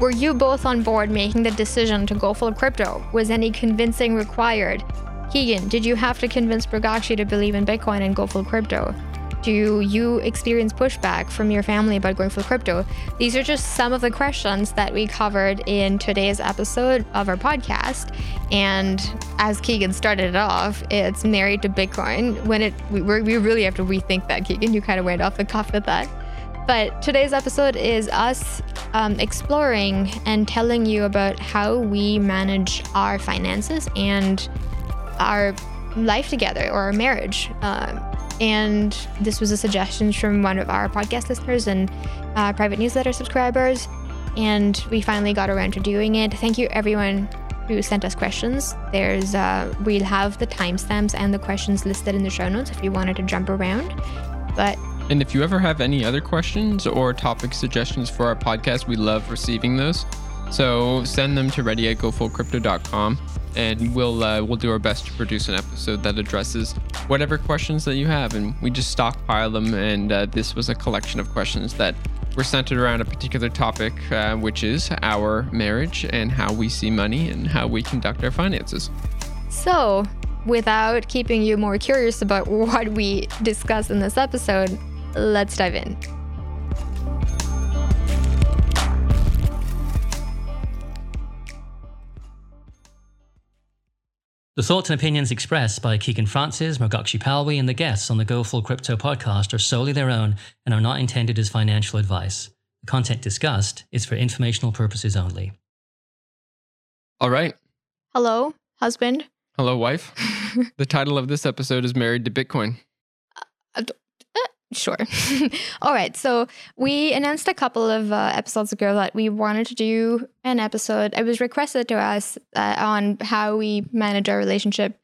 Were you both on board making the decision to go full crypto? Was any convincing required? Keegan, did you have to convince Mrugakshi to believe in Bitcoin and go full crypto? Do you experience pushback from your family about going full crypto? These are just some of the questions that we covered in today's episode of our podcast. And as Keegan started it off, it's married to Bitcoin. When it, we, we really have to rethink that, Keegan. You kind of went off the cuff with that. But today's episode is us um, exploring and telling you about how we manage our finances and our life together or our marriage. Um, and this was a suggestion from one of our podcast listeners and uh, private newsletter subscribers. And we finally got around to doing it. Thank you, everyone who sent us questions. There's uh, we'll have the timestamps and the questions listed in the show notes if you wanted to jump around. But and if you ever have any other questions or topic suggestions for our podcast, we love receiving those. So send them to ready at and we'll uh, we'll do our best to produce an episode that addresses whatever questions that you have. And we just stockpile them. And uh, this was a collection of questions that were centered around a particular topic uh, which is our marriage and how we see money and how we conduct our finances. So without keeping you more curious about what we discuss in this episode let's dive in The thoughts and opinions expressed by Keegan Francis, Mrugakshi Palwi, and the guests on the Go Full Crypto podcast are solely their own and are not intended as financial advice. The content discussed is for informational purposes only. All right. Hello, husband. Hello, wife. the title of this episode is Married to Bitcoin. Uh, Sure. All right. So we announced a couple of uh, episodes ago that we wanted to do an episode. It was requested to us uh, on how we manage our relationship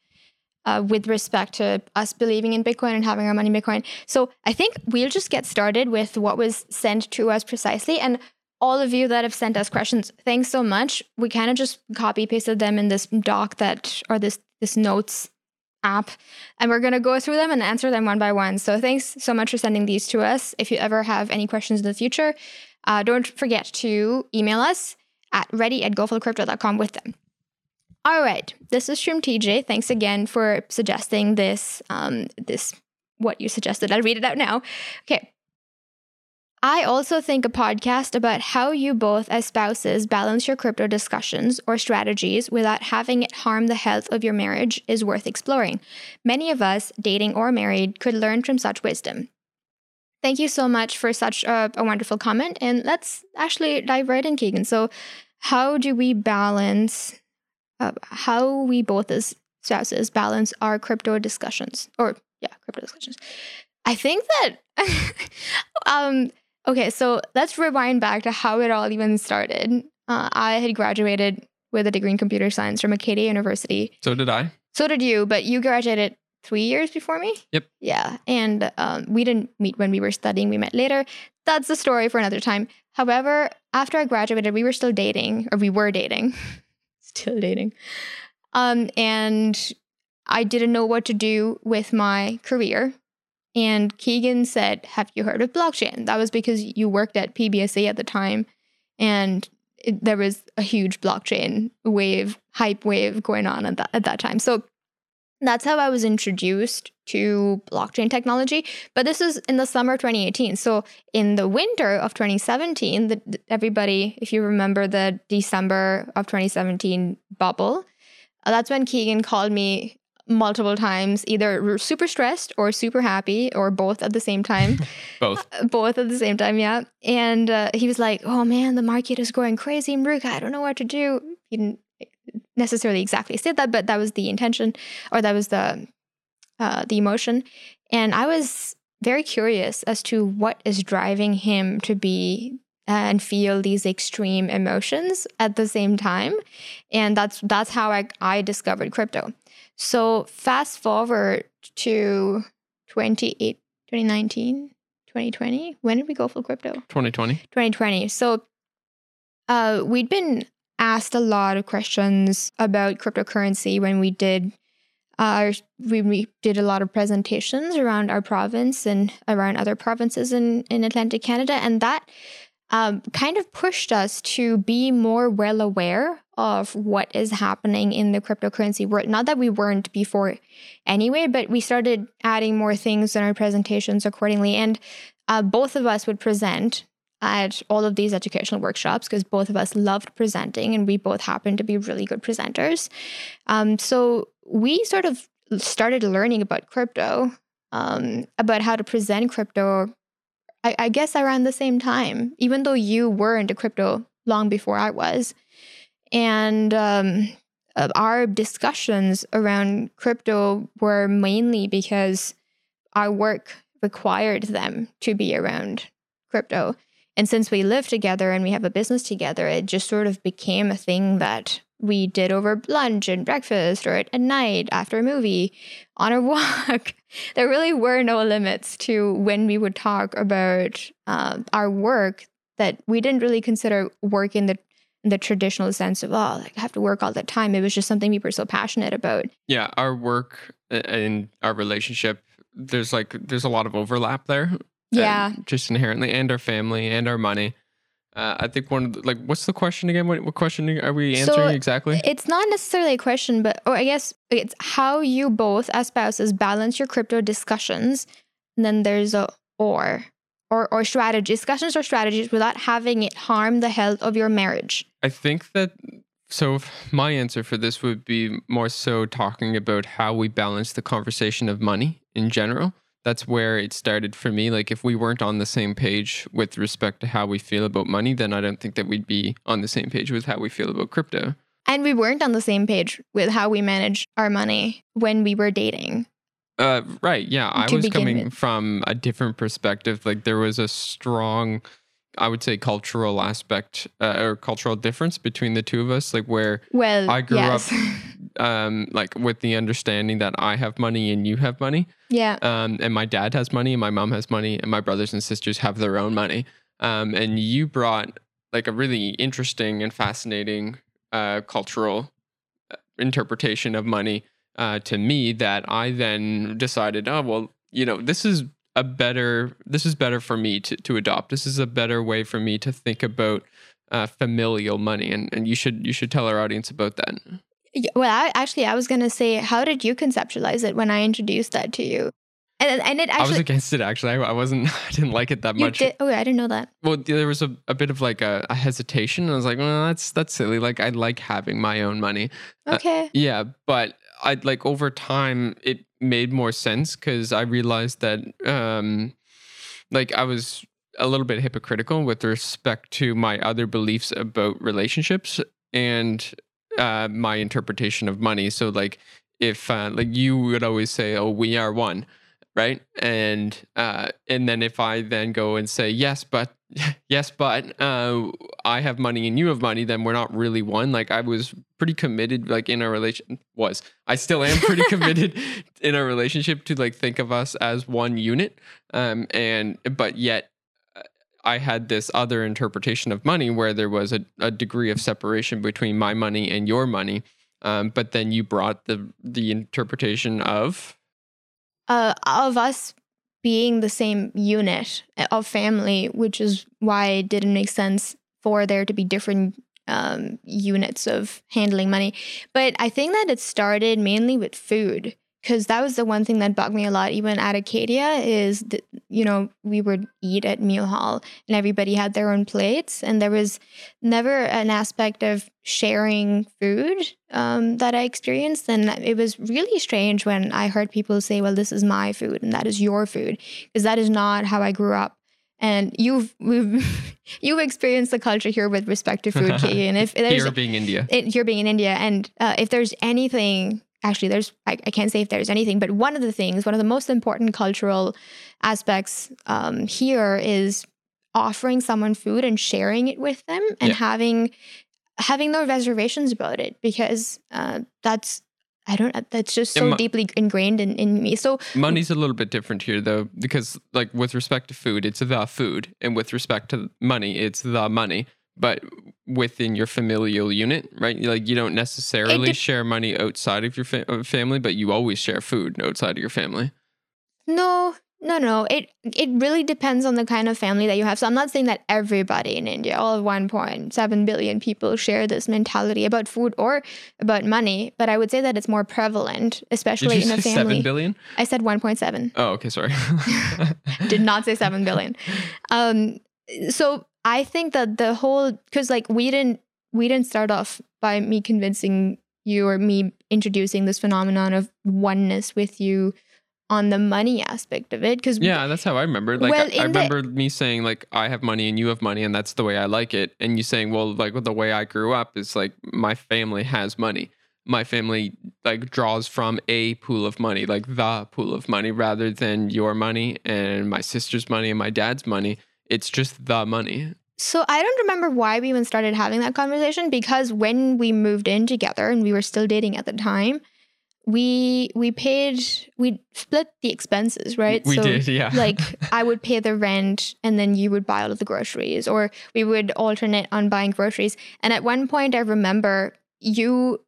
uh, with respect to us believing in Bitcoin and having our money in Bitcoin. So I think we'll just get started with what was sent to us precisely. And all of you that have sent us questions, thanks so much. We kind of just copy pasted them in this doc that or this this notes app and we're going to go through them and answer them one by one. So thanks so much for sending these to us. If you ever have any questions in the future, uh, don't forget to email us at ready at gofullcrypto.com with them. All right, this is Shroom TJ. Thanks again for suggesting this, um, this what you suggested. I'll read it out now. Okay. I also think a podcast about how you both, as spouses, balance your crypto discussions or strategies without having it harm the health of your marriage is worth exploring. Many of us, dating or married, could learn from such wisdom. Thank you so much for such a, a wonderful comment. And let's actually dive right in, Keegan. So, how do we balance, uh, how we both as spouses balance our crypto discussions or, yeah, crypto discussions? I think that, um, Okay, so let's rewind back to how it all even started. Uh, I had graduated with a degree in computer science from Acadia University. So did I. So did you, but you graduated three years before me? Yep. Yeah. And um, we didn't meet when we were studying, we met later. That's the story for another time. However, after I graduated, we were still dating, or we were dating, still dating. Um, and I didn't know what to do with my career. And Keegan said, Have you heard of blockchain? That was because you worked at PBSA at the time. And it, there was a huge blockchain wave, hype wave going on at that, at that time. So that's how I was introduced to blockchain technology. But this is in the summer of 2018. So in the winter of 2017, the, everybody, if you remember the December of 2017 bubble, uh, that's when Keegan called me multiple times, either super stressed or super happy, or both at the same time. both. Uh, both at the same time, yeah. And uh, he was like, "Oh man, the market is going crazy, Mruka. I don't know what to do." He didn't necessarily exactly say that, but that was the intention, or that was the uh, the emotion. And I was very curious as to what is driving him to be and feel these extreme emotions at the same time and that's that's how I, I discovered crypto so fast forward to 28, 2019, 2020. When did we go full crypto? 2020. 2020. So uh, we'd been asked a lot of questions about cryptocurrency when we did uh, we, we did a lot of presentations around our province and around other provinces in, in Atlantic Canada. And that um, kind of pushed us to be more well aware of what is happening in the cryptocurrency world. Not that we weren't before anyway, but we started adding more things in our presentations accordingly. And uh, both of us would present at all of these educational workshops because both of us loved presenting and we both happened to be really good presenters. Um, so we sort of started learning about crypto, um, about how to present crypto I, I guess around the same time, even though you were into crypto long before I was. And um, uh, our discussions around crypto were mainly because our work required them to be around crypto. And since we live together and we have a business together, it just sort of became a thing that we did over lunch and breakfast or at, night after a movie on a walk. there really were no limits to when we would talk about uh, our work that we didn't really consider work in the the traditional sense of oh like I have to work all the time. It was just something we were so passionate about. Yeah, our work and our relationship there's like there's a lot of overlap there. Yeah, just inherently, and our family and our money. Uh, I think one of the, like, what's the question again? What, what question are we answering so exactly? It's not necessarily a question, but or I guess it's how you both as spouses balance your crypto discussions. And then there's a or or or strategy discussions or strategies without having it harm the health of your marriage. I think that so my answer for this would be more so talking about how we balance the conversation of money in general that's where it started for me. Like if we weren't on the same page with respect to how we feel about money, then I don't think that we'd be on the same page with how we feel about crypto. And we weren't on the same page with how we manage our money when we were dating. Uh, right. Yeah. I was coming with. from a different perspective. Like there was a strong, I would say, cultural aspect uh, or cultural difference between the two of us. Like where well, I grew yes. up um, like with the understanding that I have money and you have money. Yeah. Um, and my dad has money and my mom has money and my brothers and sisters have their own money. Um, and you brought like a really interesting and fascinating uh, cultural uh, interpretation of money uh, to me that I then decided, oh well, you know, this is a better this is better for me to to adopt. This is a better way for me to think about uh, familial money, and and you should you should tell our audience about that. Well, I, actually, I was gonna say, how did you conceptualize it when I introduced that to you? And, and it actually, I was against it. Actually, I, I wasn't. I didn't like it that much. Did, oh, I didn't know that. Well, there was a, a bit of like a, a hesitation. I was like, well, that's that's silly. Like, I like having my own money. Okay. Uh, yeah, but I like over time it made more sense because I realized that um, like I was a little bit hypocritical with respect to my other beliefs about relationships and uh, my interpretation of money. So like if uh, like you would always say, "Oh, we are one," right? And uh, and then if I then go and say, "Yes, but yes, but uh, I have money and you have money," then we're not really one. Like I was pretty committed, like in our relation was. I still am pretty committed in our relationship to like think of us as one unit. Um, and but yet I had this other interpretation of money where there was a, a degree of separation between my money and your money. Um, but then you brought the the interpretation of uh, of us being the same unit of family, which is why it didn't make sense for there to be different um, units of handling money. But I think that it started mainly with food because that was the one thing that bugged me a lot even at acadia is that you know we would eat at meal hall and everybody had their own plates and there was never an aspect of sharing food um, that i experienced and it was really strange when i heard people say well this is my food and that is your food because that is not how i grew up and you've you've experienced the culture here with respect to food, Key. And if there's here being India, it, here being in India, and uh, if there's anything actually there's I, I, can't say if there's anything but one of the things one of the most important cultural aspects um, here is offering someone food and sharing it with them and yeah. having having no reservations about it because uh, that's I don't. That's just so deeply ingrained in, in me. So money's a little bit different here, though, because like with respect to food, it's the food, and with respect to money, it's the money but within your familial unit, right? Like you don't necessarily share money outside of your fa- family, but you always share food outside of your family. No, No, no, it it really depends on the kind of family that you have. So I'm not saying that everybody in India, all 1.7 billion people, share this mentality about food or about money. But I would say that it's more prevalent, especially in a family. seven billion? I said 1.7. Oh, okay, sorry. Did not say 7 billion. Um, so I think that the whole because like we didn't we didn't start off by me convincing you or me introducing this phenomenon of oneness with you on the money aspect of it because yeah, that's how I remember. Like Well, I, I in the- remember me saying like I have money and you have money and that's the way I like it. And you saying, well, like the way I grew up is like my family has money. My family like draws from a pool of money, like the pool of money, rather than your money and my sister's money and my dad's money. It's just the money. So I don't remember why we even started having that conversation because when we moved in together and we were still dating at the time, we we paid we split the expenses, right? We so did, yeah. like I would pay the rent and then you would buy all of the groceries or we would alternate on buying groceries. And at one point I remember you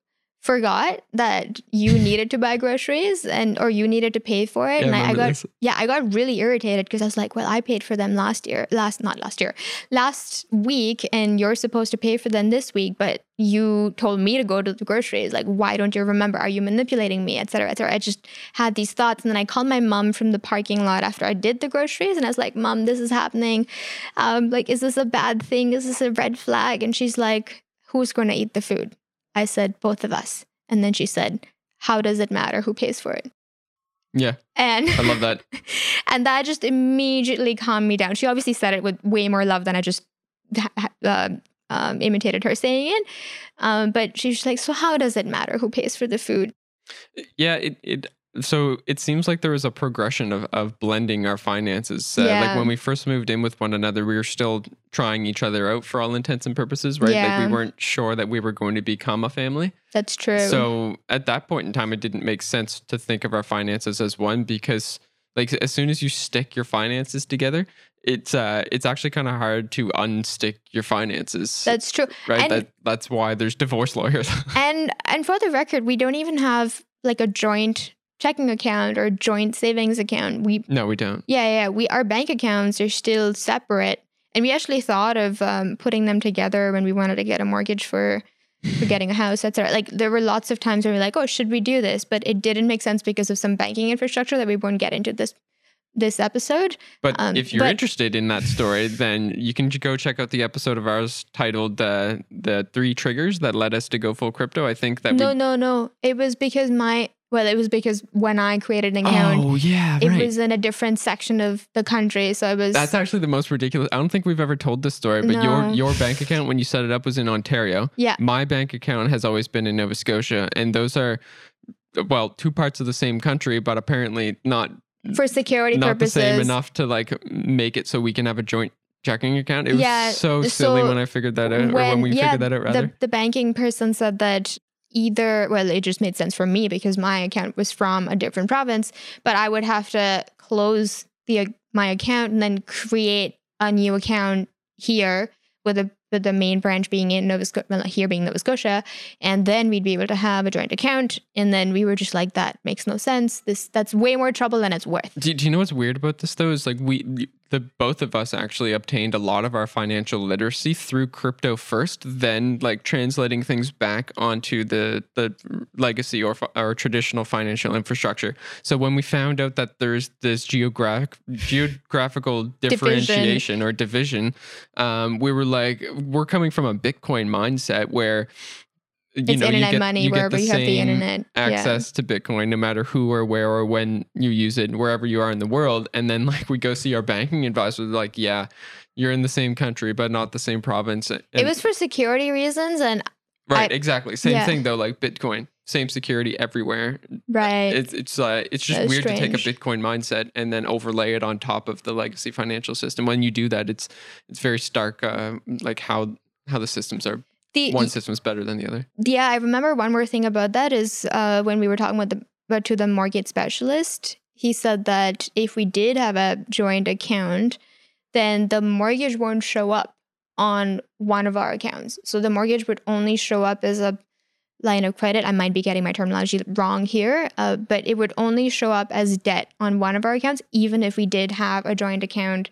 forgot that you needed to buy groceries and or you needed to pay for it. Yeah, and I, I got this. yeah i got really irritated because i was like well i paid for them last year last not last year last week and you're supposed to pay for them this week but you told me to go to the groceries. Like why don't you remember? Are you manipulating me? Etc cetera, etc cetera. i just had these thoughts and then i called my mom from the parking lot after i did the groceries and i was like mom this is happening. Um like is this a bad thing? Is this a red flag? And she's like who's going to eat the food i said both of us and then she said how does it matter who pays for it Yeah, and I love that. and that just immediately calmed me down. She obviously said it with way more love than I just uh, um, imitated her saying it. Um, but she's like, "So how does it matter who pays for the food?" Yeah, it, it so it seems like there was a progression of, of blending our finances. Uh, Like when we first moved in with one another, we were still trying each other out for all intents and purposes, right? Like Yeah. we weren't sure that we were going to become a family. That's true. So at that point in time, it didn't make sense to think of our finances as one because, like, as soon as you stick your finances together, it's uh, it's actually kind of hard to unstick your finances, that's true. right? and- that that's why there's divorce lawyers. And and for the record, we don't even have like a joint checking account or joint savings account. We no, we don't. Yeah, yeah. We our bank accounts are still separate, and we actually thought of um, putting them together when we wanted to get a mortgage for for getting a house, etc. Like there were lots of times where we are like, "Oh, should we do this?" But it didn't make sense because of some banking infrastructure that we won't get into this this episode. But Um, if you're but- interested in that story, then you can go check out the episode of ours titled uh, "The Three Triggers That Led Us to Go Full Crypto." I think that no, we. no, no. It was because my well, it was because when I created an account, Oh yeah, it right. was in a different section of the country, so I was. That's actually the most ridiculous. I don't think we've ever told this story, but your No. your bank account when you set it up was in Ontario. yeah, My bank account has always been in Nova Scotia, and those are well two parts of the same country, but apparently not for security not purposes. the same enough to like make it so we can have a joint checking account. It was so silly so when I figured that out, or when we yeah, figured that out rather. The, the banking person said that either, well, it just made sense for me because my account was from a different province, but I would have to close the uh, my account and then create a new account here with the with the main branch being in Nova Scotia, well, here being Nova Scotia, and then we'd be able to have a joint account. And then we were just like, that makes no sense. This that's way more trouble than it's worth. Do, do you know what's weird about this though? Is like we, the both of us actually obtained a lot of our financial literacy through crypto first, then like translating things back onto the the legacy or or traditional financial infrastructure. So when we found out that there's this geographic geographical differentiation or division, um, we were like, we're coming from a Bitcoin mindset where. You It's know, you internet get- money you get wherever the you have the internet. Yeah. access to Bitcoin, no matter who or where or when you use it, wherever you are in the world. And then like we go see our banking advisor, like, yeah, you're in the same country, but not the same province. And, It was for security reasons, and right, I- exactly. Same yeah. thing though, like Bitcoin, same security everywhere. right. It's it's uh, it's just weird to take a. Bitcoin mindset and then overlay it on top of the legacy financial system. When you do that, it's it's very stark, uh, like how how the systems are. The, One system's better than the other. Yeah, I remember one more thing about that is uh, when we were talking with the about to the mortgage specialist, he said that if we did have a joint account, then the mortgage won't show up on one of our accounts. So the mortgage would only show up as a line of credit. I might be getting my terminology wrong here, uh, but it would only show up as debt on one of our accounts, even if we did have a joint account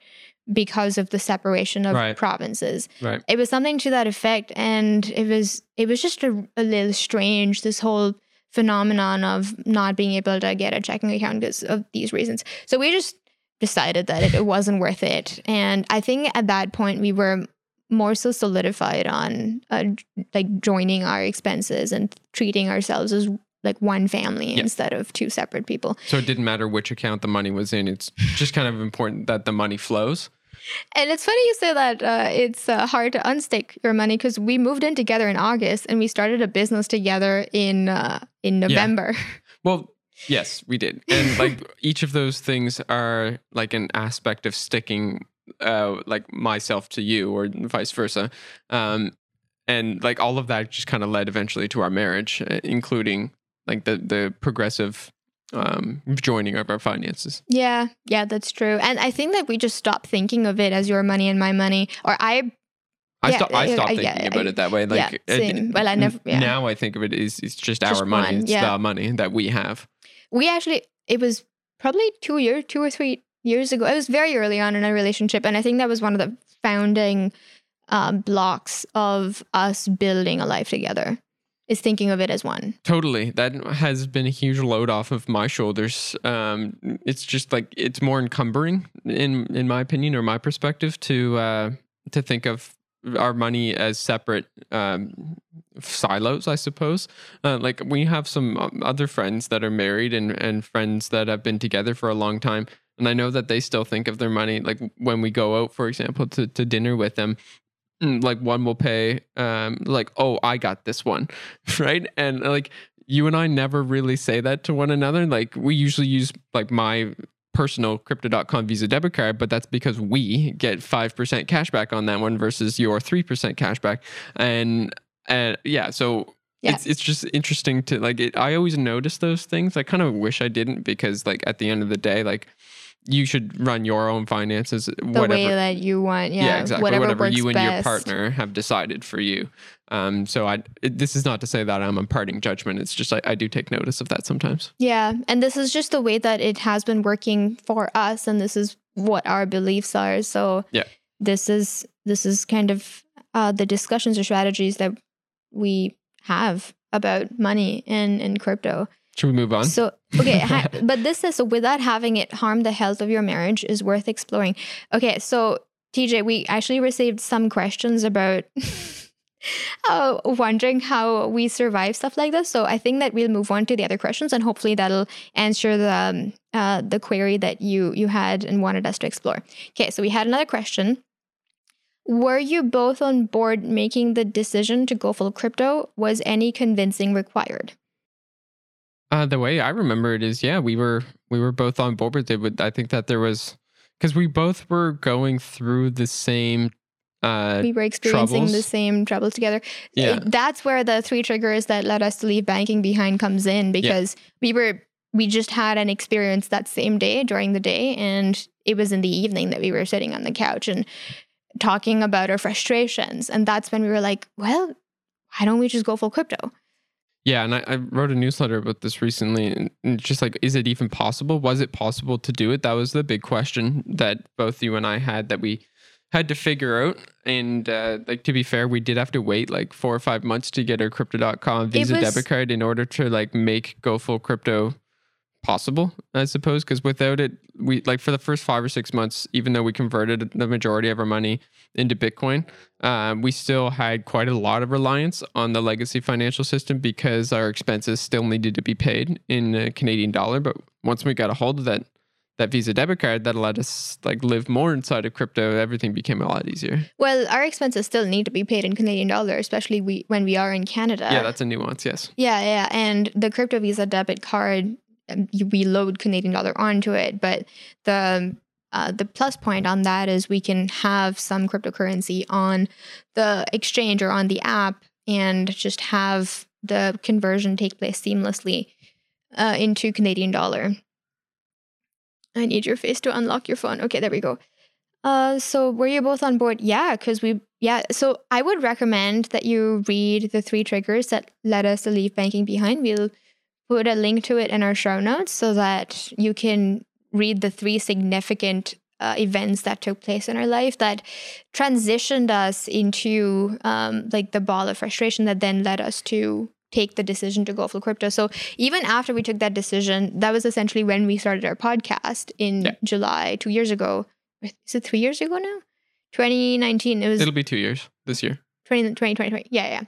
because of the separation of Right. provinces. Right. It was something to that effect, and it was it was just a, a little strange. This whole phenomenon of not being able to get a checking account because of these reasons. So we just decided that it, it wasn't worth it, and I think at that point we were more so solidified on uh, like joining our expenses and treating ourselves as like one family Yeah. instead of two separate people. So it didn't matter which account the money was in. It's just kind of important that the money flows. And it's funny you say that uh, it's uh, hard to unstick your money because we moved in together in August and we started a business together in uh, in November. Well, yes, we did. And like each of those things are like an aspect of sticking uh like myself to you or vice versa. Um and like all of that just kind of led eventually to our marriage, uh, including like the the progressive um joining of our finances. Yeah, yeah, that's true. And I think that we just stop thinking of it as your money and my money. Or I, I, Yeah, sto- I uh, stopped uh, thinking yeah, about I- it that way. Like, yeah, same. Well, I never- yeah. Now I think of it as it's just, Just our money. one, It's yeah. money that we have. we actually, it was probably two years, two or three years ago. It was very early on in our relationship, and I think that was one of the founding um, blocks of us building a life together. Is thinking of it as one. Totally. That has been a huge load off of my shoulders. Um, it's just like it's more encumbering in in my opinion or my perspective to uh, to think of our money as separate um, silos, I suppose. Uh, like we have some um, other friends that are married and and friends that have been together for a long time, and I know that they still think of their money like when we go out, for example, to to dinner with them. Mm, Like one will pay, um, like oh I got this one, right? And like you and I never really say that to one another. Like we usually use like my personal crypto.com Visa debit card, but that's because we get 5% cash back on that one versus your 3% cash back. And and yeah, so Yeah. it's it's just interesting to like it, I always notice those things. I kind of wish I didn't because like at the end of the day like you should run your own finances The whatever way that you want. Yeah, exactly. Whatever, Whatever, you and best. your partner have decided for you. Um, so I, it, this is not to say that I'm imparting judgment. It's just I, I do take notice of that sometimes. Yeah, and this is just the way that it has been working for us, and this is what our beliefs are. So Yeah. this is this is kind of uh, the discussions or strategies that we have about money and and crypto. Should we move on? So okay, ha- but this is so without having it harm the health of your marriage is worth exploring. Okay, so TJ, we actually received some questions about uh, wondering how we survive stuff like this. So I think that we'll move on to the other questions, and hopefully that'll answer the um, uh, the query that you you had and wanted us to explore. Okay, so we had another question. Were you both on board making the decision to go full crypto? Was any convincing required? Uh, the way I remember it is, yeah, we were we were both on board with it. But I think that there was because we both were going through the same. Uh, we were experiencing the same troubles together. Yeah. That's where the three triggers that led us to leave banking behind comes in because we were we just had an experience that same day during the day and it was in the evening that we were sitting on the couch and talking about our frustrations and that's when we were like, well, why don't we just go full crypto? Yeah, and I, I wrote a newsletter about this recently, and just like, is it even possible? Was it possible to do it? That was the big question that both you and I had that we had to figure out. And uh, like to be fair, we did have to wait like four or five months to get our crypto.com Visa was- debit card in order to like make go full crypto possible, I suppose. Because without it, we like for the first five or six months, even though we converted the majority of our money into Bitcoin, um, we still had quite a lot of reliance on the legacy financial system because our expenses still needed to be paid in uh, Canadian dollar. But once we got a hold of that that Visa debit card, that allowed us like live more inside of crypto. Everything became a lot easier. Well, our expenses still need to be paid in Canadian dollar, especially we when we are in Canada. yeah, that's a nuance. Yes. Yeah, yeah, and the crypto Visa debit card, we load Canadian dollar onto it, but the uh, the plus point on that is we can have some cryptocurrency on the exchange or on the app, and just have the conversion take place seamlessly uh, into Canadian dollar. I need your face to unlock your phone. Okay, there we go. Uh, so were you both on board? Yeah, because we yeah, so I would recommend that you read the three triggers that led us to leave banking behind. We'll put a link to it in our show notes so that you can read the three significant uh, events that took place in our life that transitioned us into um, like the ball of frustration that then led us to take the decision to go full crypto. So even after we took that decision, that was essentially when we started our podcast in Yeah. July two years ago. Is it three years ago now? 2019. It was It'll be two years this year. 20, 20, 20, 20. Yeah, yeah.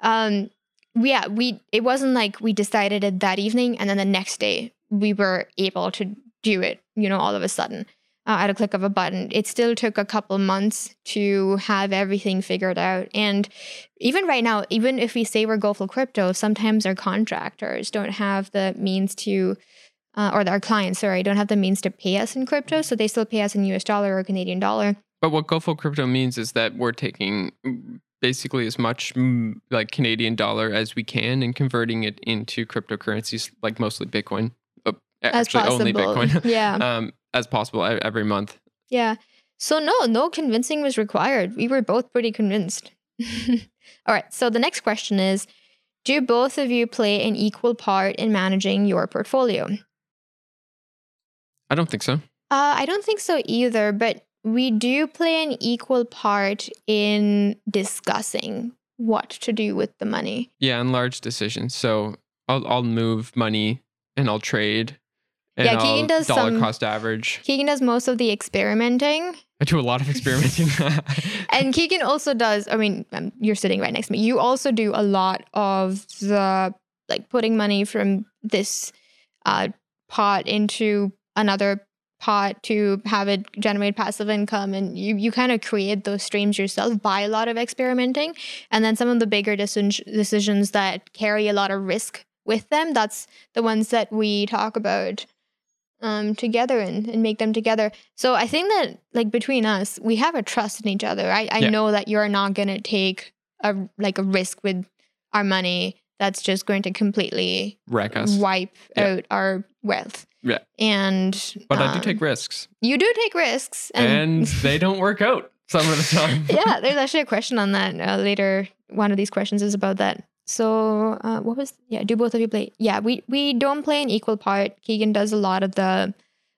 Um, yeah, we, it wasn't like we decided it that evening and then the next day we were able to do it, you know, all of a sudden uh, at a click of a button. It still took a couple months to have everything figured out. And even right now, even if we say we're go full crypto, sometimes our contractors don't have the means to, uh, or our clients, sorry, don't have the means to pay us in crypto. So they still pay us in US dollar or Canadian dollar. But what GoFull Crypto means is that we're taking basically as much mm, like Canadian dollar as we can and converting it into cryptocurrencies, like mostly Bitcoin. Uh, As actually, only. Bitcoin. Yeah. um, as possible every month. Yeah. So no, no convincing was required. We were both pretty convinced. All right. So the next question is Do both of you play an equal part in managing your portfolio? Uh, I don't think so. I don't think so either, but we do play an equal part in discussing what to do with the money. Yeah, and large decisions. So I'll I'll move money and I'll trade. And Yeah, Keegan I'll does dollar some- cost average. Keegan does most of the experimenting. I do a lot of experimenting. And Keegan also does, I mean, um, you're sitting right next to me. You also do a lot of the like putting money from this uh, pot into another pot to have it generate passive income and you you kind of create those streams yourself by a lot of experimenting and then some of the bigger decision, decisions that carry a lot of risk with them that's the ones that we talk about um, together and, and make them together so I think that like between us, we have a trust in each other. I, I Yeah. know that you're not gonna take a like a risk with our money that's just going to completely Wreck us. wipe Yeah. out our wealth. Yeah. And But I do um, take risks. you do take risks And they don't work out some of the time. yeah, there's actually a question on that uh, later. One of these questions is about that. So, uh, what was yeah? Do both of you play? Yeah, we we don't play an equal part. Keegan does a lot of the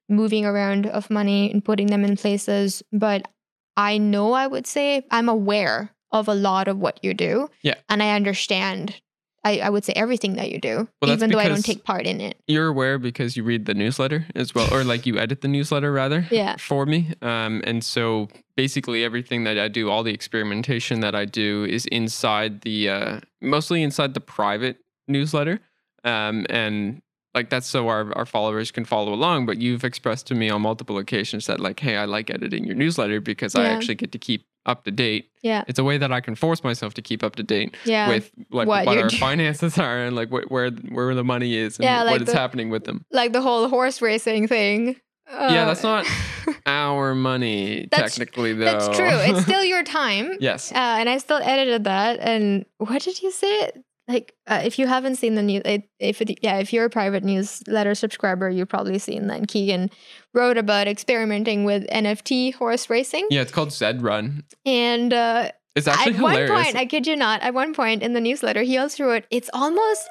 moving around of money and putting them in places, but I know I would say I'm aware of a lot of what you do. Yeah. and I understand. I, I would say everything that you do, Well, even though I don't take part in it. You're aware because you read the newsletter as well, or like you edit the newsletter rather Yeah. for me. Um, and so basically everything that I do, all the experimentation that I do is inside the, uh, mostly inside the private newsletter. Um, and like that's so our, our followers can follow along. But you've expressed to me on multiple occasions that like, hey, I like editing your newsletter because I actually get to keep up to date. Yeah, It's a way that I can force myself to keep up to date yeah, with like what what, our finances are and like wh- where where the money is and Yeah, like what is the- happening with them. like the whole horse racing thing. Yeah, that's Uh, not Our money, technically, though. That's true. It's still your time. yes. Uh, and I still edited that. And what did you say? Like, uh, if you haven't seen the news, if it, yeah, if you're a private newsletter subscriber, you've probably seen that Keegan wrote about experimenting with NFT horse racing. Yeah, it's called Zed Run. And uh, It's actually at one point, I kid you not, at one point in the newsletter, he also wrote, "It's almost."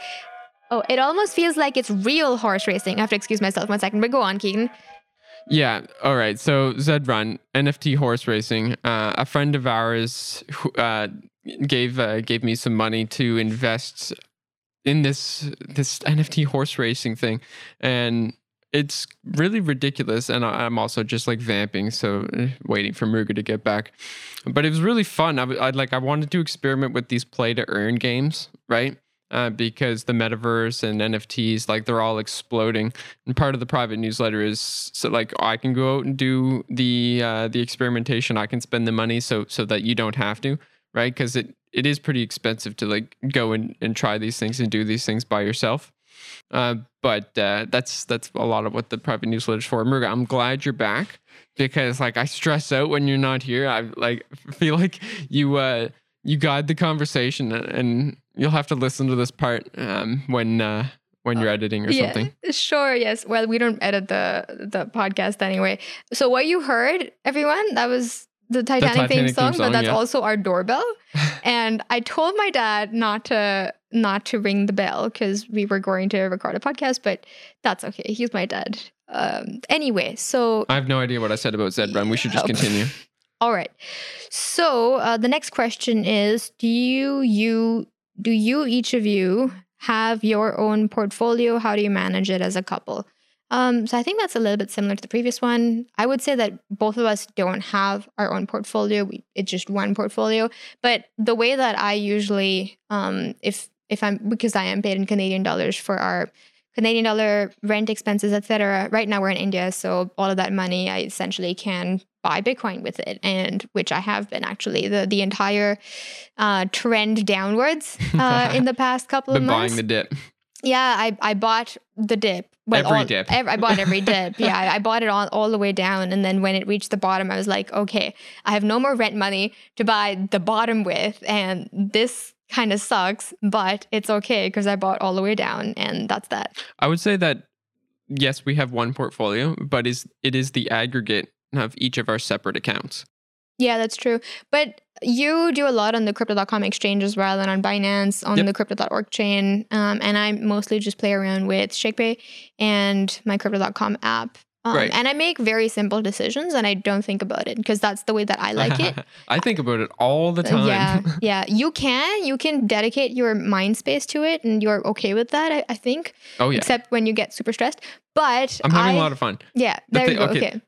Oh, it almost feels like it's real horse racing. I have to excuse myself one second, but go on, Keegan. Yeah. All right. So Zed Run NFT horse racing. Uh, a friend of ours who, uh, gave uh, gave me some money to invest in this this NFT horse racing thing, and it's really ridiculous. And I, I'm also just like vamping, so eh, waiting for Muruga to get back. But it was really fun. I, I'd like I wanted to experiment with these play to earn games, right? Uh, because the metaverse and NFTs, like they're all exploding and part of the private newsletter is so like I can go out and do the uh, the experimentation. I can spend the money so so that you don't have to, right? Because it it is pretty expensive to like go and, and try these things and do these things by yourself. Uh, but uh, that's that's a lot of what the private newsletter is for. Muruga, I'm glad you're back because like I stress out when you're not here. I like feel like you uh you guide the conversation and you'll have to listen to this part um when uh when you're editing or something. Yeah, sure. Yes. Well, we don't edit the the podcast anyway. So what you heard, everyone, that was the Titanic, theme, Titanic song, theme but that's yeah. also our doorbell. and I told my dad not to not to ring the bell because we were going to record a podcast, but that's okay. He's my dad. Um, anyway, so I have no idea what I said about Zed Run. We should just continue. all right. So uh, the next question is: Do you you do you each of you have your own portfolio? How do you manage it as a couple? Um, so I think that's a little bit similar to the previous one. I would say that both of us don't have our own portfolio. We, it's just one portfolio. But the way that I usually, um, if if I'm because I am paid in Canadian dollars for our Canadian dollar rent expenses, etc. Right now we're in India, so all of that money I essentially can buy Bitcoin with it, and which I have been actually the the entire uh, trend downwards uh, in the past couple of months. buying the dip. Yeah, I, I bought the dip. Every all- dip. ev- I bought every dip. Yeah, I, I bought it all, all the way down. And then when it reached the bottom, I was like, okay, I have no more rent money to buy the bottom with. And this kind of sucks, but it's okay because I bought all the way down. And that's that. I would say that yes, we have one portfolio, but is it is the aggregate of each of our separate accounts. Yeah, that's true. But you do a lot on the crypto.com exchange as well and on Binance on Yep. the crypto.org chain. Um, and I mostly just play around with ShakePay and my crypto.com app. Um, Right. And I make very simple decisions and I don't think about it because that's the way that I like it. I think about it all the time. Yeah, yeah. You can you can dedicate your mind space to it, and you're okay with that. I, I think, oh yeah. except when you get super stressed. But I'm having I- a lot of fun. yeah. the There you go. okay. Okay.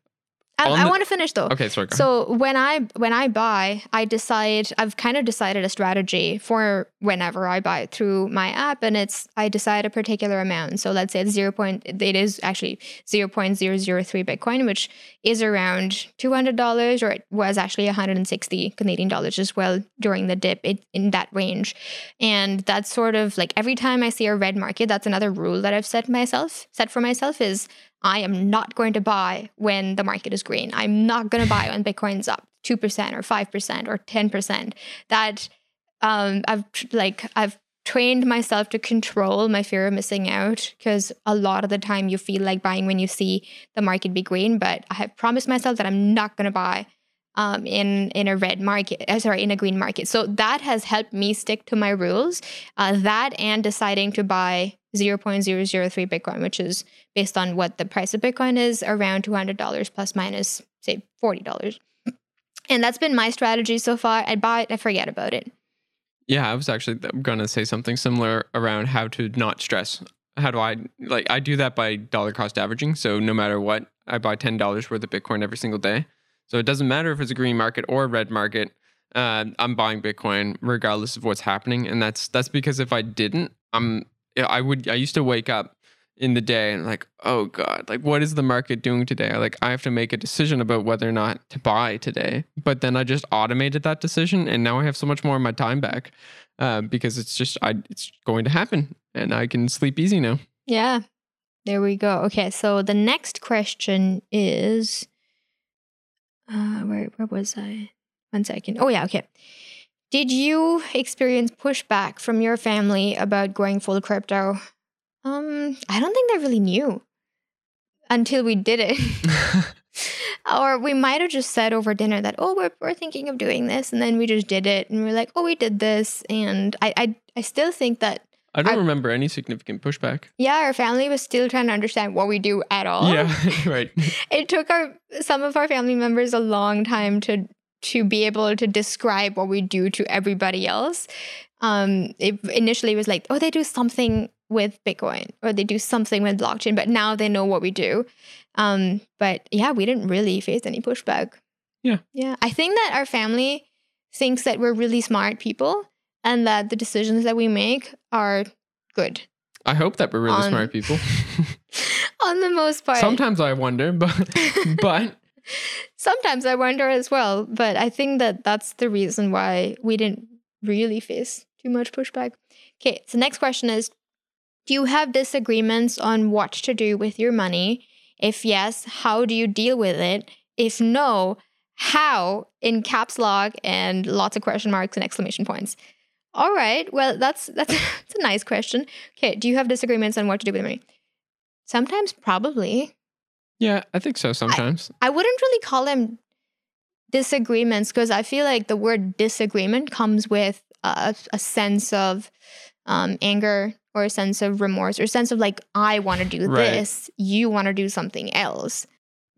I, I the- want to finish though. Okay, sorry. So when I when I buy, I decide I've kind of decided a strategy for whenever I buy through my app, and it's I decide a particular amount. So let's say it's zero point. It is actually zero point zero zero three Bitcoin, which is around two hundred dollars, or it was actually one hundred and sixty Canadian dollars as well during the dip. It in that range, and that's sort of like every time I see a red market, that's another rule that I've set myself set for myself is I am not going to buy when the market is green. I'm not going to buy when Bitcoin's up 2% or 5% or 10%. That um, I've like I've trained myself to control my fear of missing out because a lot of the time you feel like buying when you see the market be green, but I have promised myself that I'm not going to buy um, in in a red market, uh, sorry, in a green market. So that has helped me stick to my rules. Uh, that and deciding to buy 0.003 Bitcoin, which is based on what the price of Bitcoin is, around $200 plus minus, say, $40. And that's been my strategy so far. I buy it, I forget about it. Yeah, I was actually going to say something similar around how to not stress. How do I like I do that by dollar cost averaging. So no matter what, I buy $10 worth of Bitcoin every single day. So it doesn't matter if it's a green market or a red market. Uh, I'm buying Bitcoin regardless of what's happening, and that's that's because if I didn't, I'm I would I used to wake up in the day and like oh god like what is the market doing today like i have to make a decision about whether or not to buy today but then i just automated that decision and now i have so much more of my time back uh, because it's just I, it's going to happen and i can sleep easy now Yeah. There we go. Okay, so the next question is uh where where was I? One second. Oh yeah, okay. Did you experience pushback from your family about going full crypto? Um, I don't think they really knew until we did it. or we might have just said over dinner that, oh, we're, we're thinking of doing this. And then we just did it. And we are like, oh, we did this. And I, I, I still think that i don't I- remember any significant pushback yeah, our family was still trying to understand what we do at all. yeah right It took our some of our family members a long time to to be able to describe what we do to everybody else. Um, it initially was like, oh, they do something with Bitcoin or they do something with blockchain, but now they know what we do. Um, but yeah, we didn't really face any pushback. Yeah. Yeah. I think that our family thinks that we're really smart people and that the decisions that we make are good i hope that we're really On- smart people on the most part. sometimes i wonder but but Sometimes I wonder as well, but I think that that's the reason why we didn't really face too much pushback. Okay, so next question is Do you have disagreements on what to do with your money? If yes, how do you deal with it? If no, how in caps lock and lots of question marks and exclamation points. All right, well, that's that's, that's a nice question. Okay, do you have disagreements on what to do with money? Sometimes, probably. Yeah i think so sometimes I wouldn't really call them disagreements because I feel like the word disagreement comes with a, a sense of um, anger or a sense of remorse or a sense of like I want to do Right. this, you want to do something else.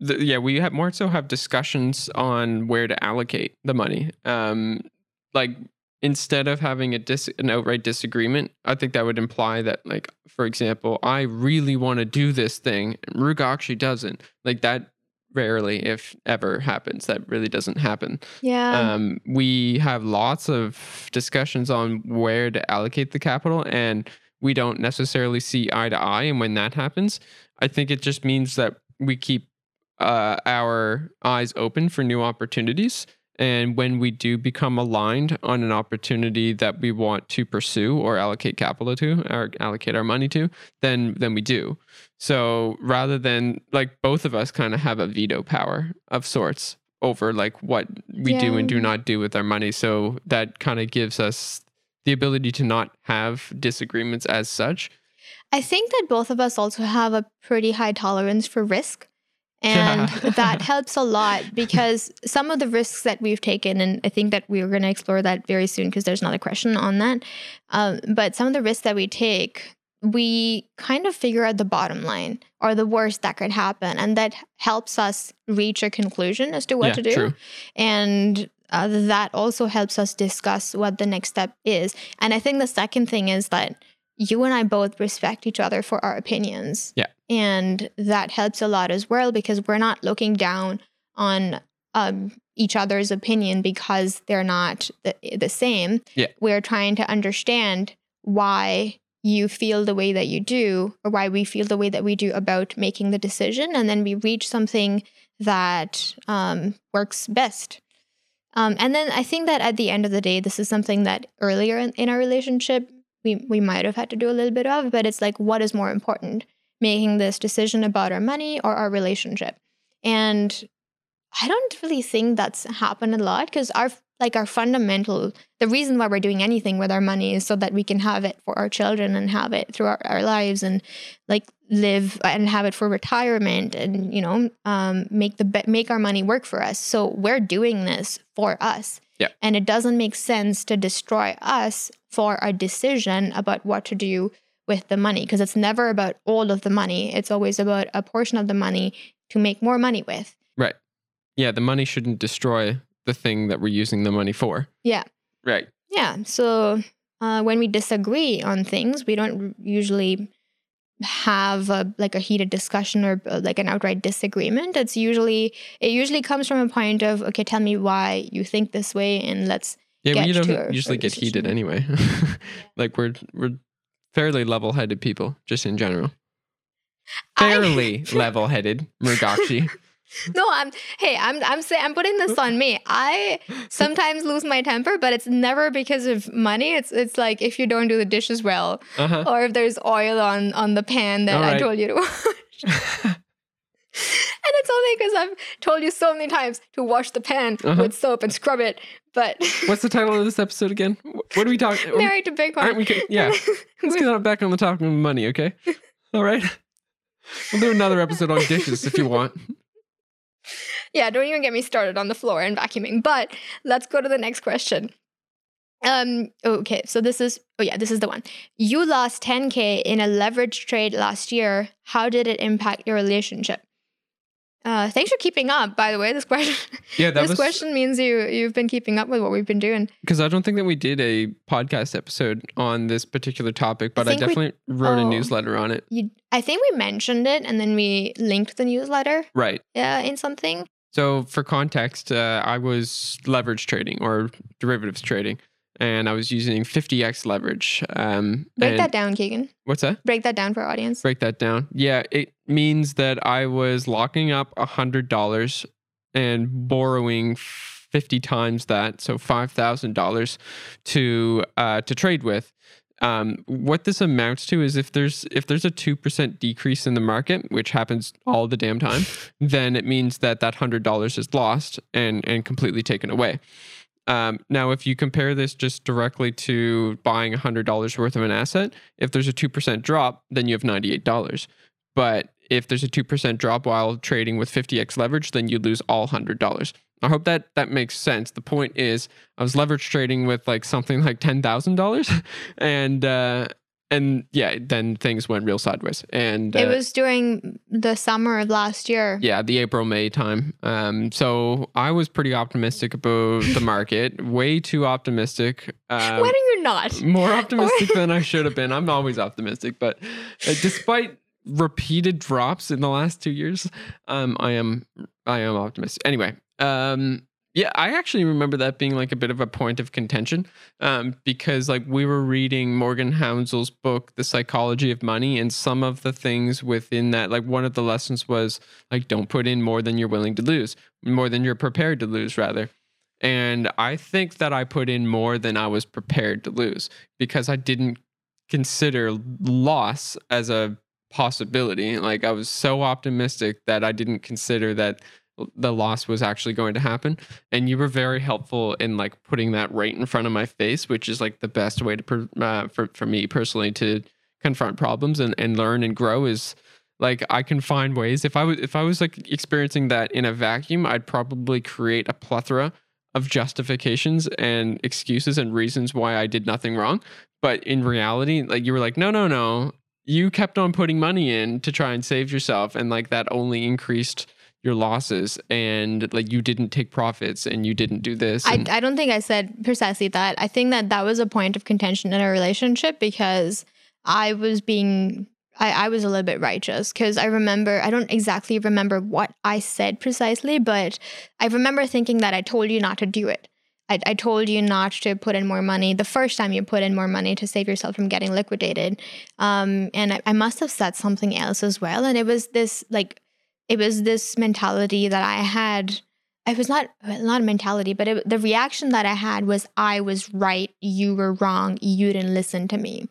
the, yeah, we have more so have discussions on where to allocate the money. Um, like instead of having a dis- an outright disagreement, I think that would imply that, like, for example, I really want to do this thing, and Ruga actually doesn't. Like that rarely, if ever, happens. That really doesn't happen. Yeah. um, we have lots of discussions on where to allocate the capital and we don't necessarily see eye to eye and when that happens i think it just means that we keep uh, our eyes open for new opportunities and when we do become aligned on an opportunity that we want to pursue or allocate capital to or allocate our money to then then we do so rather than like both of us kind of have a veto power of sorts over like what we do and do not do with our money. So that kind of gives us the ability to not have disagreements as such. I think that both of us also have a pretty high tolerance for risk. And that helps a lot because some of the risks that we've taken, and I think that we're going to explore that very soon because there's another question on that. Um, but some of the risks that we take, we kind of figure out the bottom line or the worst that could happen. And that helps us reach a conclusion as to what yeah, to do. true. And uh, that also helps us discuss what the next step is. And I think the second thing is that you and I both respect each other for our opinions. Yeah. And that helps a lot as well because we're not looking down on um, each other's opinion because they're not the, the same. Yeah. We're trying to understand why you feel the way that you do or why we feel the way that we do about making the decision. And then we reach something that um, works best. Um, and then I think that at the end of the day, this is something that earlier in, in our relationship we we might have had to do a little bit of, but it's like what is more important, making this decision about our money or our relationship? And I don't really think that's happened a lot because our like our fundamental the reason why we're doing anything with our money is so that we can have it for our children and have it through our, our lives and like live and have it for retirement and you know um, make the make our money work for us so we're doing this for us Yeah. and it doesn't make sense to destroy us for a decision about what to do with the money because it's never about all of the money it's always about a portion of the money to make more money with Right. Yeah, the money shouldn't destroy the thing that we're using the money for. Yeah. Right. Yeah. So uh, when we disagree on things, we don't usually have a, like a heated discussion or uh, like an outright disagreement. It's usually it usually comes from a point of okay, tell me why you think this way, and let's Yeah, Get we don't usually get heated anyway. like we're we're fairly level-headed people just in general. I- Fairly level-headed, Mrugakshi. no, I'm hey, I'm I'm saying I'm putting this on me. I sometimes lose my temper, but it's never because of money. It's it's like if you don't do the dishes well, Uh-huh. or if there's oil on on the pan that All I told you to wash. and it's only because I've told you so many times to wash the pan Uh-huh. with soap and scrub it. But What's the title of this episode again? What are we talking? married to Bitcoin. Aren't we? Yeah. Let's get back on the topic of money, okay? All right. We'll do another episode on dishes if you want. yeah, don't even get me started on the floor and vacuuming. But let's go to the next question. Um, okay, so this is oh yeah, this is the one. You lost 10k in a leverage trade last year. How did it impact your relationship? Uh, thanks for keeping up, by the way. This question Yeah, this was question means you you've been keeping up with what we've been doing. because I don't think that we did a podcast episode on this particular topic, but I, we- definitely wrote a oh. newsletter on it. You, I think we mentioned it, and then we linked the newsletter Right. uh, in something. So, for context, uh, I was leverage trading or derivatives trading, and I was using 50x leverage. Um, Break that down, Keegan. What's that? Break that down for our audience. break that down. Yeah, it means that I was locking up a hundred dollars and borrowing fifty times that, so five thousand dollars to uh, to trade with. Um, what this amounts to is if there's if there's a two percent decrease in the market, which happens all the damn time, then it means that that hundred dollars is lost and and completely taken away. Um, now, if you compare this just directly to buying $100 worth of an asset, if there's a 2% drop, then you have $98. But if there's a 2% drop while trading with 50x leverage, then you lose all $100. I hope that that makes sense. The point is, I was leverage trading with like something like ten thousand dollars, and uh, and yeah, then things went real sideways. And It uh, was during the summer of last year. yeah, the April May time. Um, so I was pretty optimistic about the market, way too optimistic. Um, when are you not? more optimistic than I should have been. I'm always optimistic, but uh, despite repeated drops in the last two years, um, I am I am optimistic. Anyway, um, yeah, I actually remember that being like a bit of a point of contention, um, because like we were reading Morgan Housel's book, The Psychology of Money, and some of the things within that, like one of the lessons was like don't put in more than you're willing to lose, more than you're prepared to lose, rather. And I think that I put in more than I was prepared to lose because I didn't consider loss as a possibility. Like I was so optimistic that I didn't consider that the loss was actually going to happen. And you were very helpful in like putting that right in front of my face, which is like the best way to uh, for for me personally to confront problems and and learn and grow is like I can find ways. If I was if I was like experiencing that in a vacuum, I'd probably create a plethora of justifications and excuses and reasons why I did nothing wrong. But in reality, like you were like, no, no, no. You kept on putting money in to try and save yourself. And like that only increased your losses. And like you didn't take profits and you didn't do this. I, I don't think I said precisely that. I think that that was a point of contention in our relationship because I was being, I, I was a little bit righteous because I remember, I don't exactly remember what I said precisely, but I remember thinking that I told you not to do it. I, I told you not to put in more money the first time you put in more money to save yourself from getting liquidated. Um, and I, I must have said something else as well. And it was this like, it was this mentality that I had it was not not a mentality, but it, the reaction that I had was I was right, you were wrong, you didn't listen to me,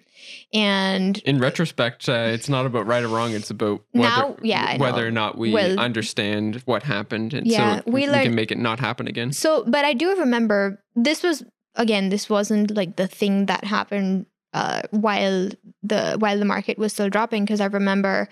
and in retrospect, uh, it's not about right or wrong. It's about whether, Now- yeah, whether or not we Well- understand what happened, and Yeah, so we we, learned- can make it not happen again. so. But I do remember this was again, this wasn't like the thing that happened uh, while the while the market was still dropping because I remember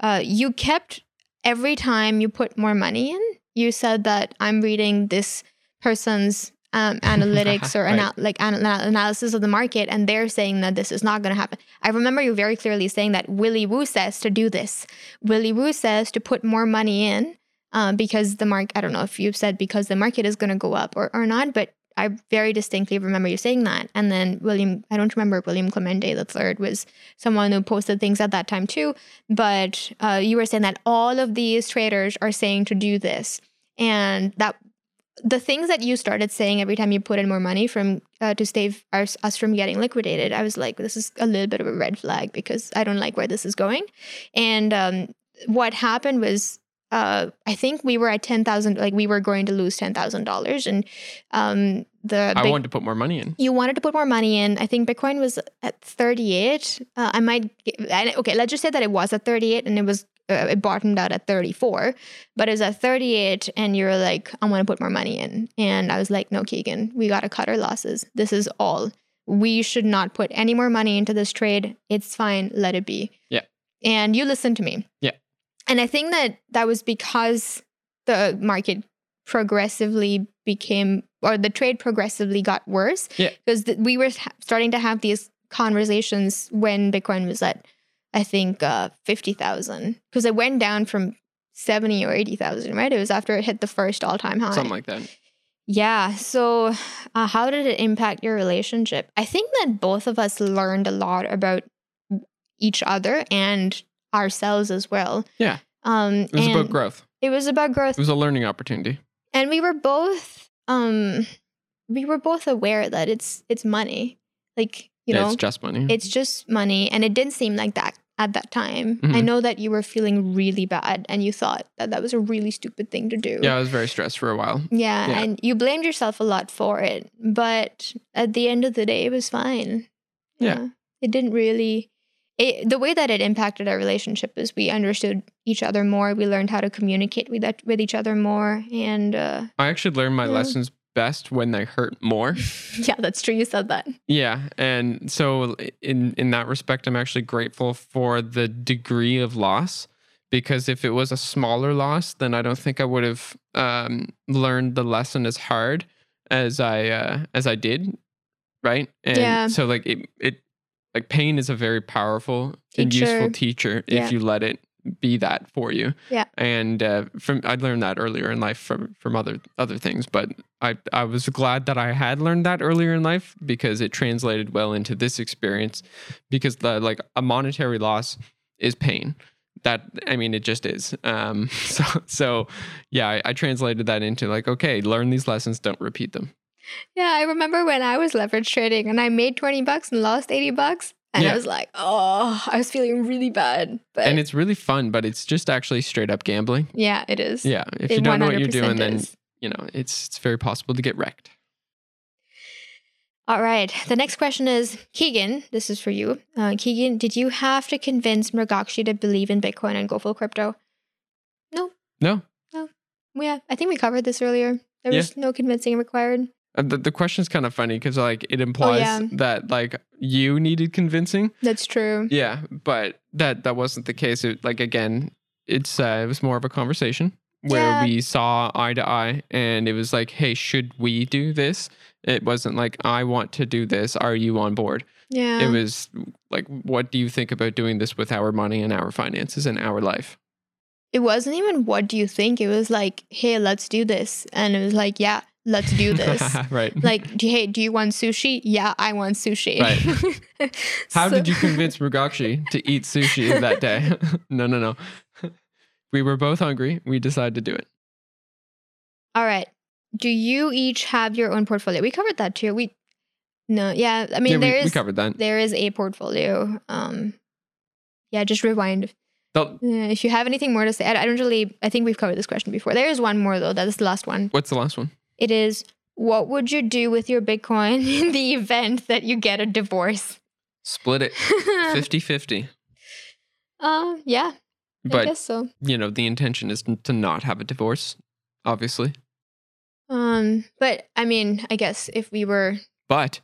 uh, you kept every time you put more money in, you said that I'm reading this person's um, analytics or Right. anal- like an- analysis of the market, and they're saying that this is not going to happen. I remember you very clearly saying that Willy Woo says to do this. Willy Woo says to put more money in um, because the market. I don't know if you've said because the market is going to go up or, or not, but I very distinctly remember you saying that. And then William, I don't remember William Clemente the third was someone who posted things at that time too, but uh, you were saying that all of these traders are saying to do this, and that the things that you started saying every time you put in more money from uh, to save us, us from getting liquidated, I was like, this is a little bit of a red flag because I don't like where this is going. And um, what happened was, uh, I think we were at ten thousand, like we were going to lose ten thousand dollars, and um, the I big- wanted to put more money in. you wanted to put more money in. I think Bitcoin was at 38. Uh, I might, and- okay, let's just say that it was at 38 and it was, uh, it bottomed out at 34, but it was at 38 and you're like, I want to put more money in. And I was like, no, Keegan, we got to cut our losses. This is all. We should not put any more money into this trade. It's fine. Let it be. Yeah. And you listened to me. Yeah. And I think that that was because the market progressively became or the trade progressively got worse Yeah. because th- we were ha- starting to have these conversations when bitcoin was at i think uh 50000 because it went down from 70 or 80000 right it was after it hit the first all-time high Something like that. yeah. So, uh, how did it impact your relationship? I think that both of us learned a lot about each other and ourselves as well. Yeah. Um, It was about growth. It was about growth, It was a learning opportunity. and we were both, um, we were both aware that it's it's money, like you yeah, know, it's just money. it's just money, and it didn't seem like that at that time. I Mhm. know that you were feeling really bad, and you thought that that was a really stupid thing to do. yeah, I was very stressed for a while. Yeah, Yeah. and you blamed yourself a lot for it, but at the end of the day, it was fine. Yeah. it didn't really. It, the way that it impacted our relationship is we understood each other more. We learned how to communicate with that, with each other more, and uh, I actually learned my Yeah. lessons best when they hurt more. yeah, that's true. You said that. Yeah, and so in in that respect, I'm actually grateful for the degree of loss because if it was a smaller loss, then I don't think I would have um, learned the lesson as hard as I uh, as I did, right? And Yeah. so like it it like pain is a very powerful and useful teacher if you let it be that for you. Yeah. And uh, from I learned that earlier in life from from other other things, but I I was glad that I had learned that earlier in life because it translated well into this experience because the like a monetary loss is pain. That I mean, it just is. Um, so so yeah, I, I translated that into like okay, learn these lessons, don't repeat them. Yeah, I remember when I was leverage trading and I made 20 bucks and lost 80 bucks. And Yeah. I was like, oh, I was feeling really bad. But and it's really fun, but it's just actually straight up gambling. yeah, it is. Yeah, if It you don't know what you're 100% doing, then you know it's it's very possible to get wrecked. All right. The next question is Keegan, this is for you. Uh, Keegan, did you have to convince Mrugakshi to believe in Bitcoin and go full crypto? No. No. No, Yeah, I think we covered this earlier. There Yeah. was no convincing required. Uh, the the question's kind of funny because like it implies Oh, yeah. that like you needed convincing. That's true. Yeah, but that that wasn't the case. It, like again, it's uh, it was more of a conversation where Yeah. we saw eye to eye, and it was like, hey, should we do this? It wasn't like I want to do this. Are you on board? Yeah. It was like, what do you think about doing this with our money and our finances and our life? it wasn't even what do you think? It was like, hey, let's do this. And it was like, yeah, let's do this. right. like, hey, do you want sushi? Yeah, I want sushi. Right. How So- did you convince Mrugakshi to eat sushi that day? no, no, no. We were both hungry. We decided to do it. All right. Do you each have your own portfolio? We covered that too. We no, yeah. I mean, yeah, we, there we is covered that. there is a portfolio. Um, yeah, just rewind. Uh, if you have anything more to say, I, I don't really. I think we've covered this question before. There is one more though. That is the last one. what's the last one? It is. What would you do with your Bitcoin in the event that you get a divorce? Split it 50 50. uh, yeah, I But, guess so. you know, the intention is to not have a divorce, obviously. Um, but I mean, I guess if we were But,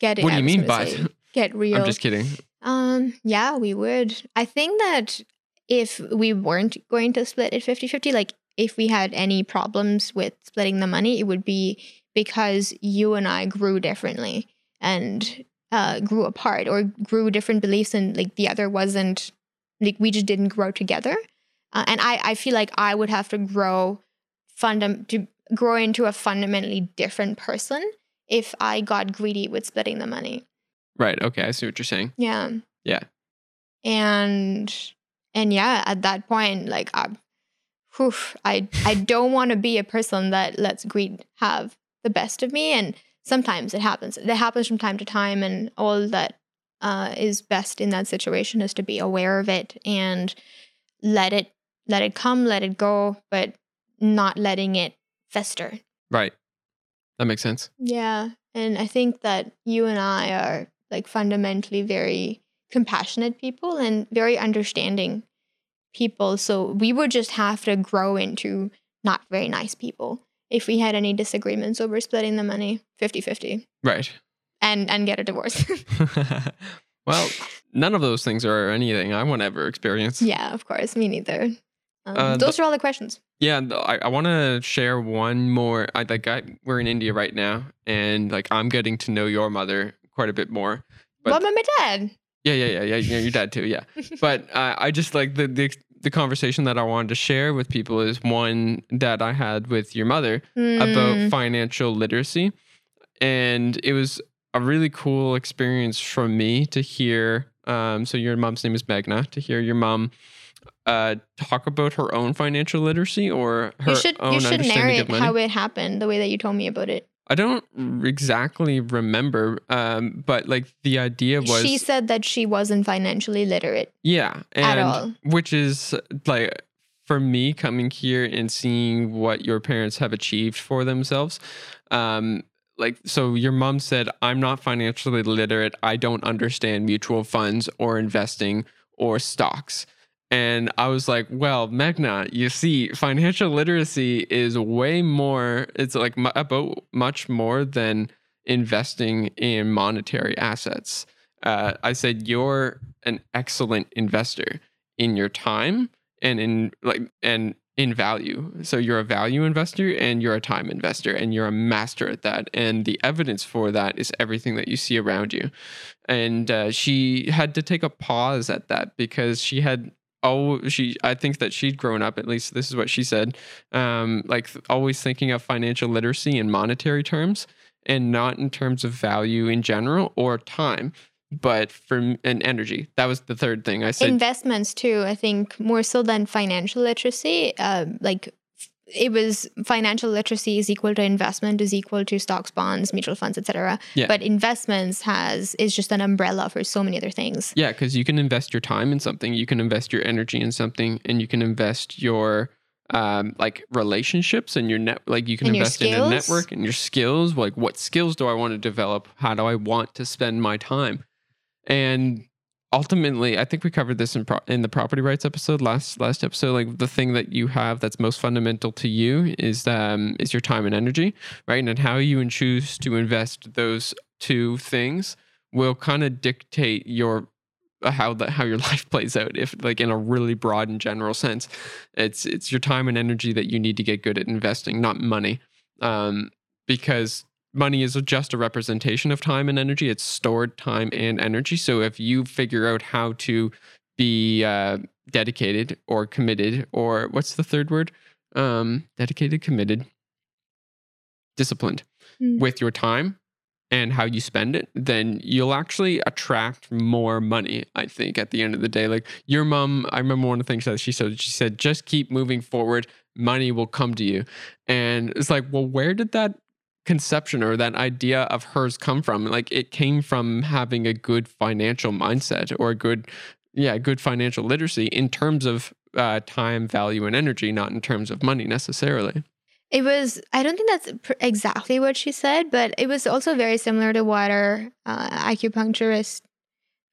getting, what do you mean, but? say, get real? I'm just kidding. Um, yeah, we would. I think that if we weren't going to split it 50-50, like if we had any problems with splitting the money, it would be because you and I grew differently and uh grew apart or grew different beliefs and like the other wasn't like we just didn't grow together. Uh, and I I feel like I would have to grow fundam to grow into a fundamentally different person if I got greedy with splitting the money. Right. Okay. I see what you're saying. Yeah. Yeah. And and yeah, at that point, like I, whew, I I don't want to be a person that lets greed have the best of me. And sometimes it happens. It happens from time to time, and all that uh, is best in that situation is to be aware of it and let it let it come, let it go, but not letting it fester. Right. That makes sense. Yeah. And I think that you and I are like fundamentally very compassionate people and very understanding people. So we would just have to grow into not very nice people if we had any disagreements over splitting the money 50 50 Right. and, and get a divorce. well, none of those things are anything I want to ever experience. yeah, of course. Me neither. Um, Uh, those are all the questions. Yeah, I, I want to share one more. I like I, we're in India right now, and like I'm getting to know your mother quite a bit more. But- what about my dad? Yeah, yeah, yeah, yeah. yeah your dad too. Yeah, but uh, I just like the, the the conversation that I wanted to share with people is one that I had with your mother about Mm, financial literacy, and it was a really cool experience for me to hear. Um, so your mom's name is Magna. To hear your mom uh, talk about her own financial literacy or her you should own you should narrate how it happened the way that you told me about it. I don't exactly remember, um, but like the idea was, she said that she wasn't financially literate yeah, and at all. which is like for me coming here and seeing what your parents have achieved for themselves. Um, like so, your mom said, "I'm not financially literate. I don't understand mutual funds or investing or stocks." And I was like, well, Magna, you see, financial literacy is way more, it's like about much more than investing in monetary assets. Uh, I said, you're an excellent investor in your time and in like and in value. So you're a value investor and you're a time investor and you're a master at that. And the evidence for that is everything that you see around you. And uh, she had to take a pause at that because she had oh she i think that she'd grown up at least this is what she said um like always thinking of financial literacy in monetary terms and not in terms of value in general or time but for m- and energy. That was the third thing i said. Investments too i think more so than financial literacy uh, like it was financial literacy is equal to investment is equal to stocks bonds mutual funds etc Yeah. but investments has is just an umbrella for so many other things. Yeah, because you can invest your time in something, you can invest your energy in something, and you can invest your um like relationships and your net like you can And invest in a network and your skills. Like what skills do i want to develop? How do i want to spend my time? And ultimately i think we covered this in pro- in the property rights episode last last episode like the thing that you have that's most fundamental to you is um is your time and energy right? And how you choose to invest those two things will kind of dictate your uh, how the how your life plays out if like in a really broad and general sense. It's it's your time and energy that you need to get good at investing not money. Um because money is just a representation of time and energy it's stored time and energy so if you figure out how to be uh dedicated or committed or what's the third word um dedicated committed disciplined Mm. with your time and how you spend it, then you'll actually attract more money. I think at the end of the day, like your mom, I remember one of the things that she said. She said, "Just keep moving forward. Money will come to you." And it's like, well, where did that conception or that idea of hers come from? Like, it came from having a good financial mindset or a good, yeah, good financial literacy in terms of uh, time, value, and energy, not in terms of money necessarily. It was, I don't think that's pr- exactly what she said, but it was also very similar to what our uh, acupuncturist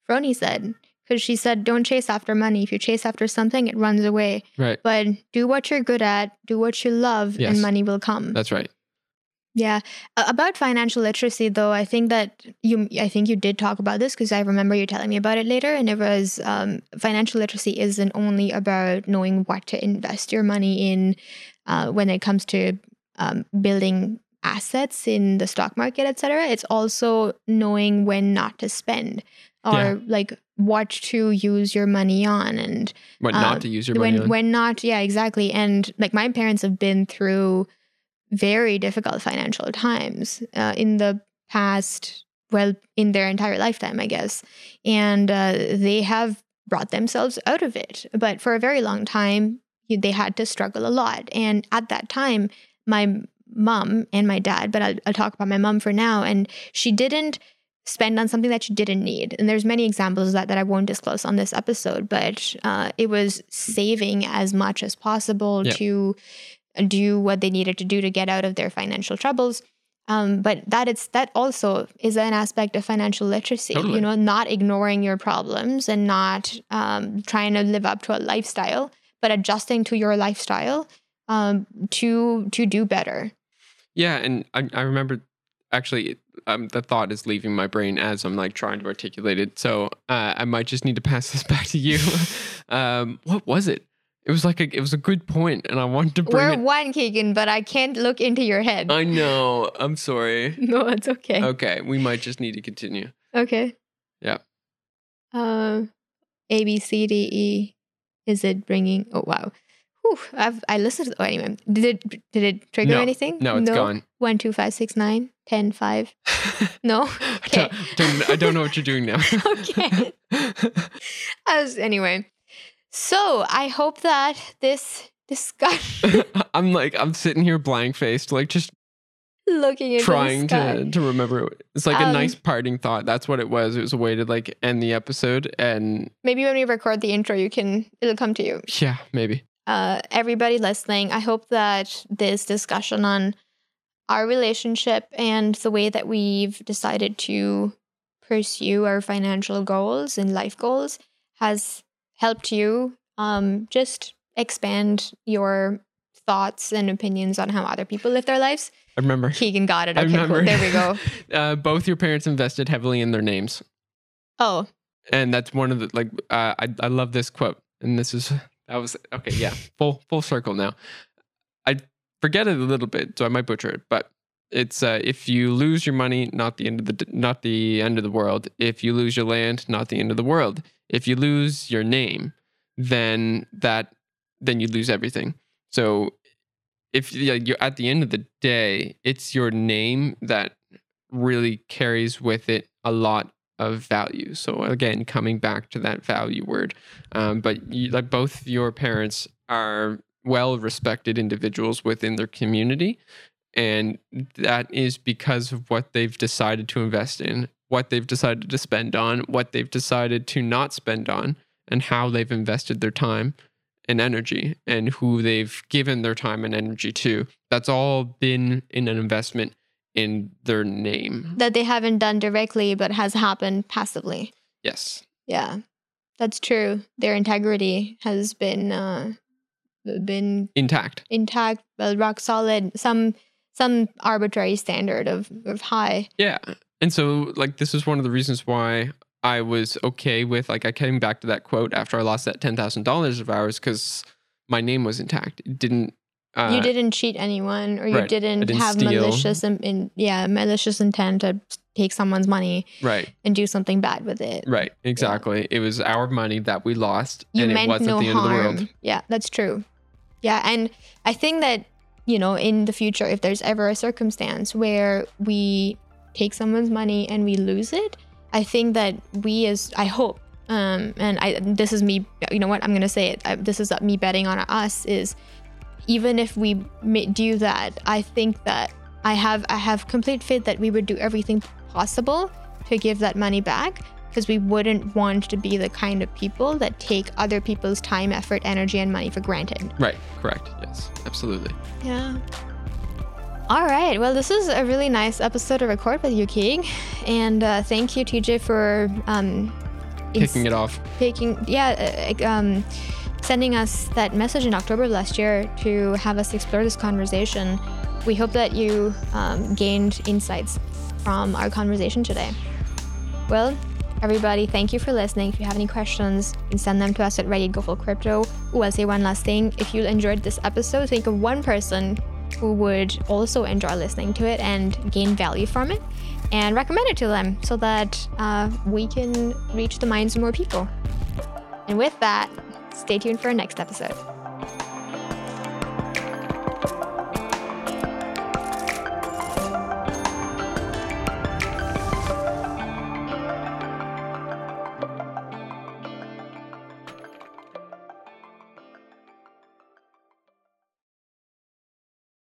Froni said. Because she said, don't chase after money. If you chase after something, it runs away. Right. But do what you're good at, do what you love, Yes. and money will come. That's right. Yeah. About financial literacy, though, I think that you, I think you did talk about this because I remember you telling me about it later. And it was um, financial literacy isn't only about knowing what to invest your money in uh, when it comes to um, building assets in the stock market, et cetera. It's also knowing when not to spend or Yeah. like what to use your money on and What Uh, not to use your money when on. when not yeah exactly and like my parents have been through very difficult financial times uh, in the past well in their entire lifetime i guess. And uh, they have brought themselves out of it. But for a very long time they had to struggle a lot. And at that time my mom and my dad but I'll, I'll talk about my mom for now and she didn't spend on something that she didn't need. And there's many examples of that that i won't disclose on this episode but uh, it was saving as much as possible Yeah. to do what they needed to do to get out of their financial troubles um, but that it's that also is an aspect of financial literacy Totally. you know not ignoring your problems and not um, trying to live up to a lifestyle but adjusting to your lifestyle um, to to do better Yeah, and I, I remember actually um, the thought is leaving my brain as I'm like trying to articulate it. So uh, I might just need to pass this back to you. um, what was it? It was like a, it was a good point, and I wanted to bring we're it. one keegan but i can't look into your head I know. I'm sorry. no it's okay Okay, we might just need to continue. Okay. Yeah. Um, A B C D E. Is it bringing? Oh wow. Whew, I've I listened. To, oh anyway, did it did it trigger No. anything? No, it's gone. One two five six nine ten five. No. I, don't, don't- I don't know what you're doing now. Okay. As anyway, so I hope that this discussion, I'm like I'm sitting here blank faced, like just looking into trying to to remember. It's like a Um, nice parting thought. That's what it was. It was a way to like end the episode, and maybe when we record the intro, you can it'll come to you. yeah, maybe. uh, everybody listening, I hope that this discussion on our relationship and the way that we've decided to pursue our financial goals and life goals has helped you um, just expand your thoughts and opinions on how other people live their lives. I remember. Keegan got it. I Okay, cool. remember. There we go. uh, both your parents invested heavily in their names, Oh, and that's one of the like. Uh, I I love this quote, and this is that was okay. Yeah, full full circle now. I forget it a little bit, so I might butcher it, but it's uh, if you lose your money, not the end of the not the end of the world. If you lose your land, not the end of the world. If you lose your name, then that then you lose everything. So if you're at the end of the day, it's your name that really carries with it a lot of value. So again, coming back to that value word, um, but you, like both your parents are well respected individuals within their community, and that is because of what they've decided to invest in, what they've decided to spend on, what they've decided to not spend on, and how they've invested their time and energy, and who they've given their time and energy to. That's all been in an investment in their name. That they haven't done directly, but has happened passively. Yes. Yeah, that's true. Their integrity has been uh, been Intact. intact, well, rock solid. Some some arbitrary standard of of high. Yeah. And so like this is one of the reasons why I was okay with like I came back to that quote after I lost that ten thousand dollars of ours because my name was intact. It didn't uh, you didn't cheat anyone, or you right. Didn't, didn't have steal. malicious in, in yeah malicious intent to take someone's money right, and do something bad with it. right, exactly. It was our money that we lost, You and it wasn't no the end of the world. Yeah, that's true. Yeah, and I think that you know in the future, if there's ever a circumstance where we take someone's money and we lose it, I think that we as I hope. Um, and I this is me. You know what? I'm gonna say it. I, this is me betting on us. Is even if we do that, I think that I have I have complete faith that we would do everything possible to give that money back because we wouldn't want to be the kind of people that take other people's time, effort, energy, and money for granted. Right, correct. Yes, absolutely. Yeah. All right. Well, this is a really nice episode to record with you, Keeg. And uh, thank you, TJ, for um, it off. taking yeah uh, um, sending us that message in october of last year to have us explore this conversation we hope that you um, gained insights from our conversation today well everybody thank you for listening if you have any questions you can send them to us at ready go full crypto oh i'll say one last thing if you enjoyed this episode think of one person who would also enjoy listening to it and gain value from it and recommend it to them so that uh, we can reach the minds of more people. And with that, stay tuned for our next episode.